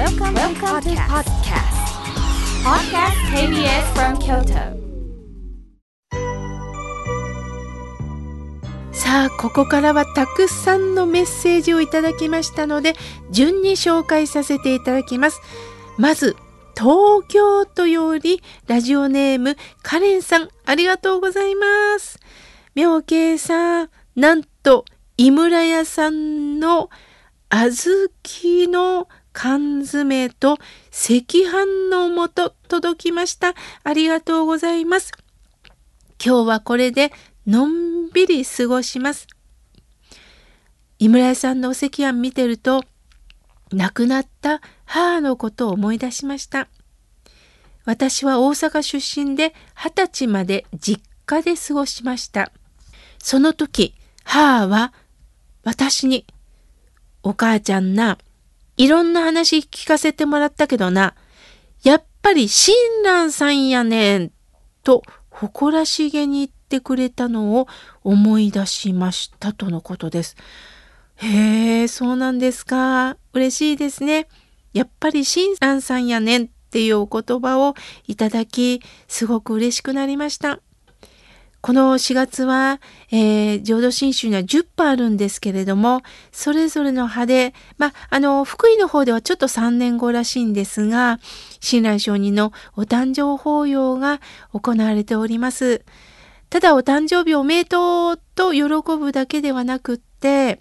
Welcome, Welcome to podcast. Podcast KBS from Kyoto. さあここからはたくさんのメッセージをいただきましたので順に紹介させていただきますまず東京都よりラジオネームカレンさんありがとうございます妙慶さんなんと井村屋さんの小豆の缶詰と赤飯の素届きましたありがとうございます今日はこれでのんびり過ごします。井村屋さんのお赤飯見てると亡くなった母のことを思い出しました。私は大阪出身で二十歳まで実家で過ごしました。その時母は私に「お母ちゃんないろんな話聞かせてもらったけどなやっぱり親鸞さんやねん」と誇らしげに言ってくれたのを思い出しましたとのことです。へえ、そうなんですか。嬉しいですね。やっぱり親鸞さんやねんっていうお言葉をいただき、すごく嬉しくなりました。この4月は、えー、浄土真宗には10波あるんですけれども、それぞれの派で、まあ、の、福井の方ではちょっと3年後らしいんですが、親鸞上人のお誕生法要が行われております。ただお誕生日おめでとうと喜ぶだけではなくって、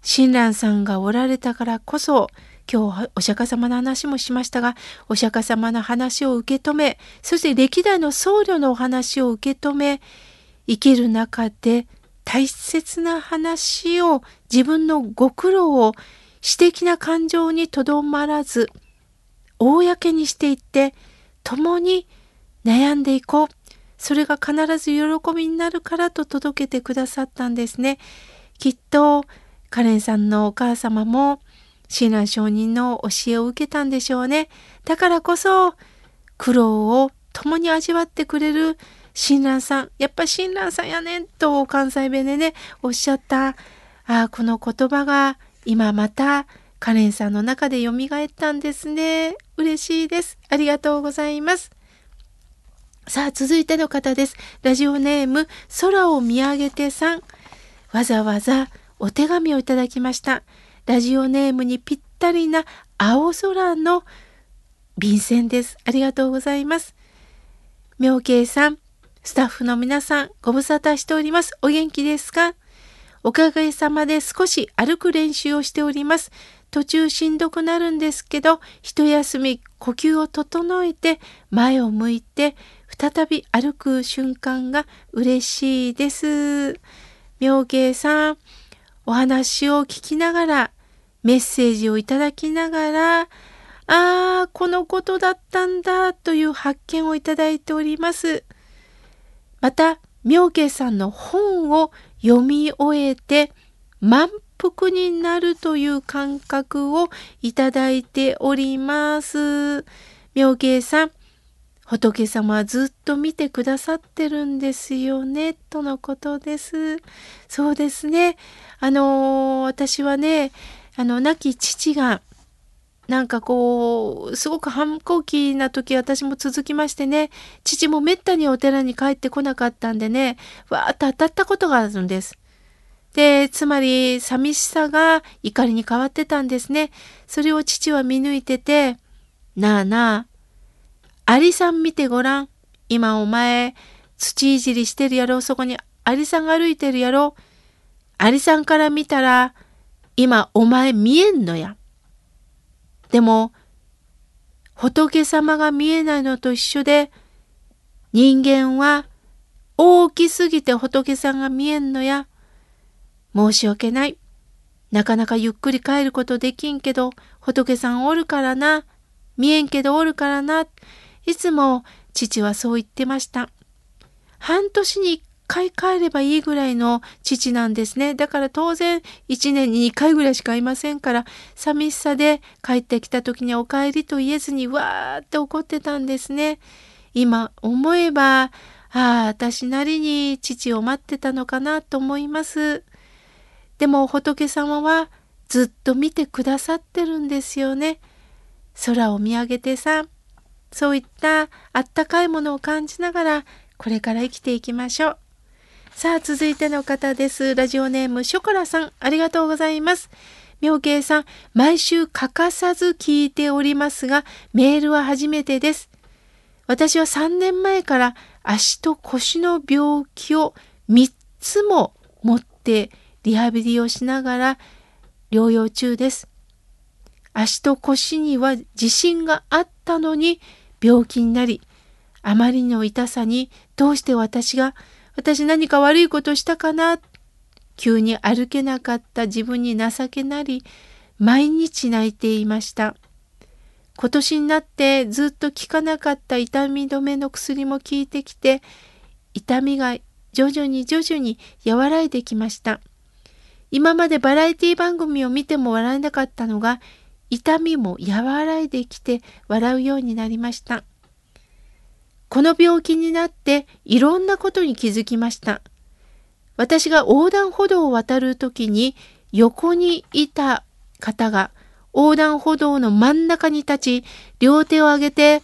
親鸞さんがおられたからこそ、今日お釈迦様の話もしましたが、お釈迦様の話を受け止め、そして歴代の僧侶のお話を受け止め、生きる中で大切な話を自分のご苦労を私的な感情にとどまらず、公にしていって、共に悩んでいこう。それが必ず喜びになるからと届けてくださったんですね。きっとカレンさんのお母様も親鸞上人の教えを受けたんでしょうね。だからこそ苦労を共に味わってくれる親鸞さん、やっぱ親鸞さんやねんと関西弁でね、おっしゃったあこの言葉が今またカレンさんの中で蘇ったんですね。嬉しいです。ありがとうございます。さあ、続いての方です。ラジオネーム、空を見上げてさん。わざわざお手紙をいただきました。ラジオネームにぴったりな青空の便箋です。ありがとうございます。妙慶さん、スタッフの皆さん、ご無沙汰しております。お元気ですか？おかげさまで少し歩く練習をしております。途中しんどくなるんですけど、一休み呼吸を整えて前を向いて再び歩く瞬間が嬉しいです。妙慶さん、お話を聞きながら、メッセージをいただきながら、ああ、このことだったんだという発見をいただいております。また、妙慶さんの本を読み終えて、満腹になるという感覚をいただいております。妙慶さん、仏様はずっと見てくださってるんですよね、とのことです。そうですね。あの私はね、あの、亡き父が、なんかこう、すごく反抗期な時私も続きましてね、父もめったにお寺に帰ってこなかったんでね、わーっと当たったことがあるんです。で、つまり寂しさが怒りに変わってたんですね。それを父は見抜いてて、なあなあ、アリさん見てごらん。今お前、土いじりしてるやろ。そこにアリさんが歩いてるやろ。アリさんから見たら、今お前見えんのや。でも、仏様が見えないのと一緒で、人間は大きすぎて仏さんが見えんのや。申し訳ない。なかなかゆっくり帰ることできんけど、仏さんおるからな。見えんけどおるからな。いつも父はそう言ってました。半年に1回帰ればいいぐらいの父なんですね。だから当然1年に2回ぐらいしかいませんから、寂しさで帰ってきた時にお帰りと言えずにわーって怒ってたんですね。今思えば、ああ、私なりに父を待ってたのかなと思います。でも仏様はずっと見てくださってるんですよね。空を見上げてさ、そういったあったかいものを感じながら、これから生きていきましょう。さあ、続いての方です。ラジオネーム、ショコラさん、ありがとうございます。妙慶さん、毎週欠かさず聞いておりますが、メールは初めてです。私は3年前から足と腰の病気を3つも持ってリハビリをしながら療養中です。足と腰には自信があったのに病気になり、あまりの痛さにどうして私が、私何か悪いことしたかな、急に歩けなかった自分に情けなり、毎日泣いていました。今年になってずっと効かなかった痛み止めの薬も効いてきて、痛みが徐々に徐々に和らいできました。今までバラエティ番組を見ても笑えなかったのが、痛みも和らいできて笑うようになりました。この病気になっていろんなことに気づきました。私が横断歩道を渡るときに横にいた方が横断歩道の真ん中に立ち、両手を上げて、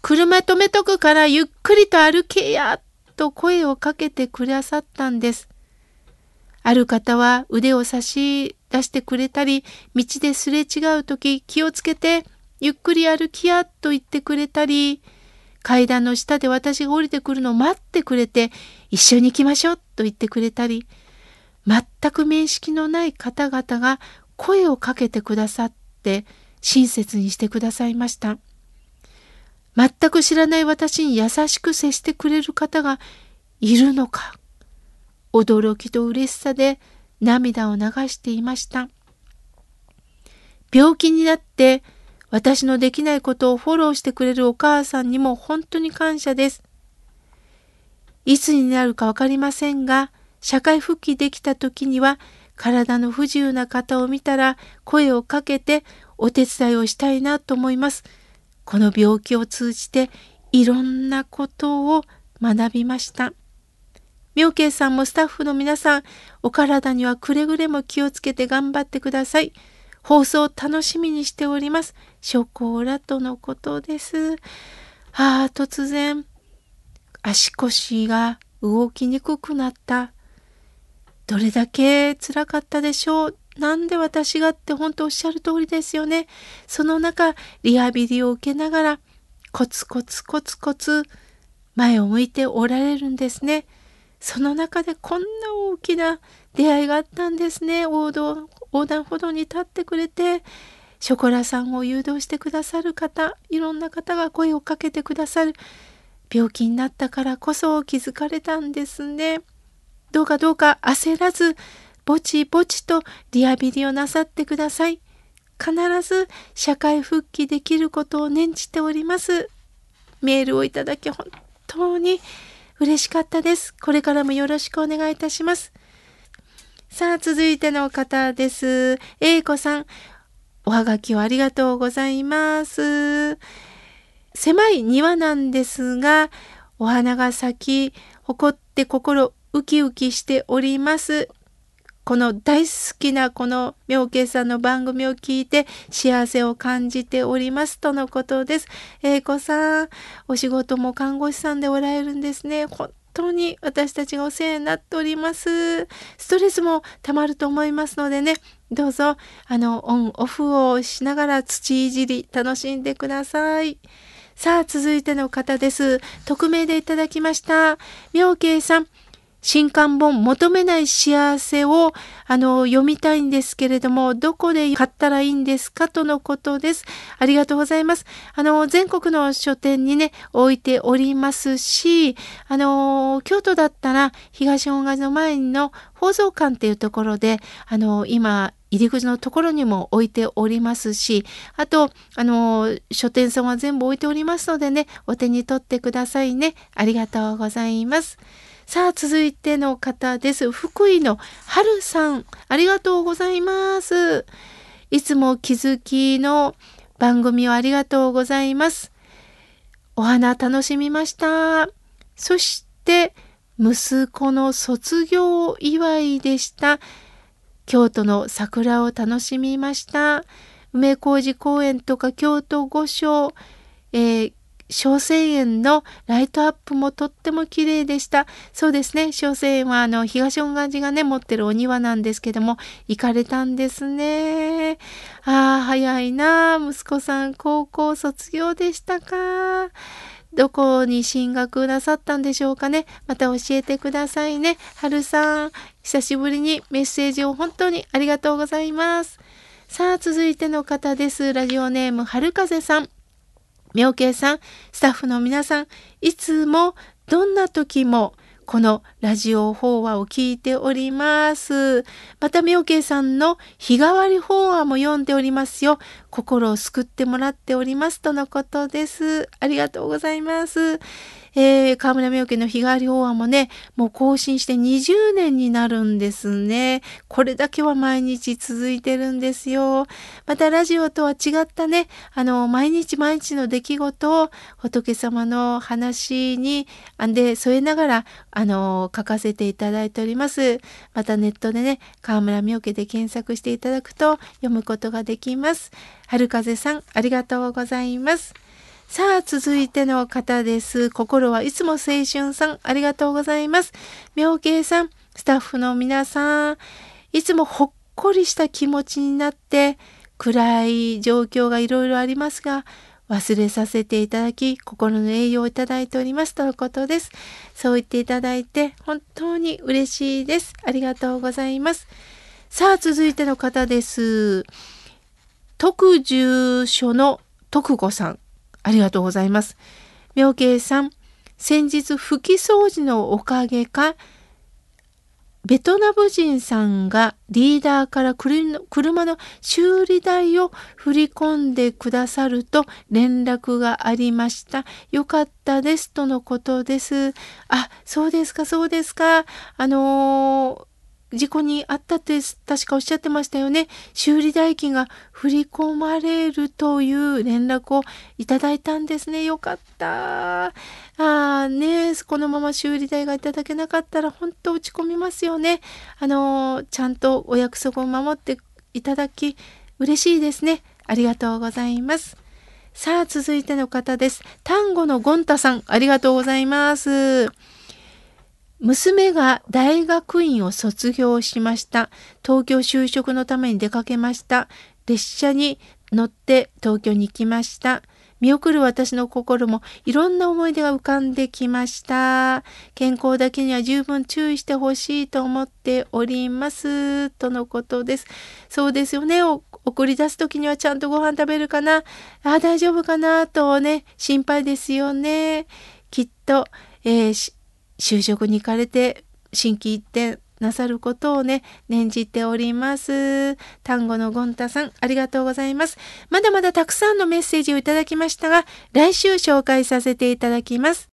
車止めとくからゆっくりと歩けや、と声をかけてくださったんです。ある方は腕を差し出してくれたり、道ですれ違う時気をつけて、ゆっくり歩きや、と言ってくれたり、階段の下で私が降りてくるのを待ってくれて、一緒に行きましょうと言ってくれたり、全く面識のない方々が声をかけてくださって親切にしてくださいました。全く知らない私に優しく接してくれる方がいるのか。驚きと嬉しさで涙を流していました。病気になって私のできないことをフォローしてくれるお母さんにも本当に感謝です。いつになるかわかりませんが、社会復帰できた時には体の不自由な方を見たら声をかけてお手伝いをしたいなと思います。この病気を通じていろんなことを学びました。妙慶さんもスタッフの皆さん、お体にはくれぐれも気をつけて頑張ってください。放送を楽しみにしております。ショコラとのことです。ああ、突然、足腰が動きにくくなった。どれだけ辛かったでしょう。なんで私がって本当おっしゃる通りですよね。その中、リハビリを受けながら、コツコツコツコツ前を向いておられるんですね。その中でこんな大きな出会いがあったんですね。横断横断歩道に立ってくれて、ショコラさんを誘導してくださる方、いろんな方が声をかけてくださる。病気になったからこそ気づかれたんですね。どうかどうか焦らず、ぼちぼちとリハビリをなさってください。必ず社会復帰できることを念じております。メールをいただき本当に嬉しかったです。これからもよろしくお願いいたします。さあ、続いての方です。英子さん、おはがきをありがとうございます。狭い庭なんですが、お花が咲き、誇って心ウキウキしております。この大好きなこの妙慶さんの番組を聞いて幸せを感じておりますとのことです。英子さん、お仕事も看護師さんでおられるんですね。本当に私たちがお世話になっております。ストレスもたまると思いますのでね、どうぞあのオンオフをしながら土いじり楽しんでください。さあ、続いての方です。匿名でいただきました。妙慶さん。新刊本求めない幸せをあの読みたいんですけれども、どこで買ったらいいんですかとのことです。ありがとうございます。あの、全国の書店にね、置いておりますし、あの、京都だったら東本願の前の放送館っていうところで、あの、今、入り口のところにも置いておりますし、あと、あの、書店さんは全部置いておりますのでね、お手に取ってくださいね。ありがとうございます。さあ、続いての方です。福井の春さん、ありがとうございます。いつも気づきの番組をありがとうございます。お花楽しみました。そして、息子の卒業祝いでした。京都の桜を楽しみました。梅小路公園とか京都御所、えー、小生園のライトアップもとっても綺麗でした。そうですね。小生園はあの東恩願寺がね持ってるお庭なんですけども行かれたんですね。ああ早いな。息子さん高校卒業でしたか。どこに進学なさったんでしょうかね。また教えてくださいね。はるさん、久しぶりにメッセージを本当にありがとうございます。さあ、続いての方です。ラジオネーム、はるかぜさん。妙慶さん、スタッフの皆さん、いつもどんな時もこのラジオ法話を聞いております。また、妙慶さんの日替わり法話も読んでおりますよ。心を救ってもらっておりますとのことです。ありがとうございます。えー、河村明家の日替わり法案もね、もう更新して20年になるんですね。これだけは毎日続いてるんですよ。またラジオとは違ったね、あの、毎日毎日の出来事を仏様の話に、で添えながら、あの、書かせていただいております。またネットでね、河村明家で検索していただくと読むことができます。春風さん、ありがとうございます。さあ、続いての方です。心はいつも青春さん、ありがとうございます。妙慶さん、スタッフの皆さん、いつもほっこりした気持ちになって、暗い状況がいろいろありますが、忘れさせていただき、心の栄養をいただいておりますとのことです。そう言っていただいて、本当に嬉しいです。ありがとうございます。さあ、続いての方です。特住所の徳子さん。ありがとうございます。妙慶さん、先日拭き掃除のおかげか、ベトナム人さんがリーダーから車の修理代を振り込んでくださると連絡がありました。よかったですとのことです。あ、そうですか、そうですか。あのー事故にあったって確かおっしゃってましたよね。修理代金が振り込まれるという連絡をいただいたんですね。よかった。ああね、このまま修理代がいただけなかったら本当落ち込みますよね。あの、ちゃんとお約束を守っていただき嬉しいですね。ありがとうございます。さあ、続いての方です。丹後のゴンタさん、ありがとうございます。娘が大学院を卒業しました。東京就職のために出かけました。列車に乗って東京に行きました。見送る私の心もいろんな思い出が浮かんできました。健康だけには十分注意してほしいと思っております。とのことです。そうですよね。送り出す時にはちゃんとご飯食べるかなあ大丈夫かなとね、心配ですよね。きっと、えー就職に行かれて心機一転なさることをね、念じております。単語のゴンタさん、ありがとうございます。まだまだたくさんのメッセージをいただきましたが、来週紹介させていただきます。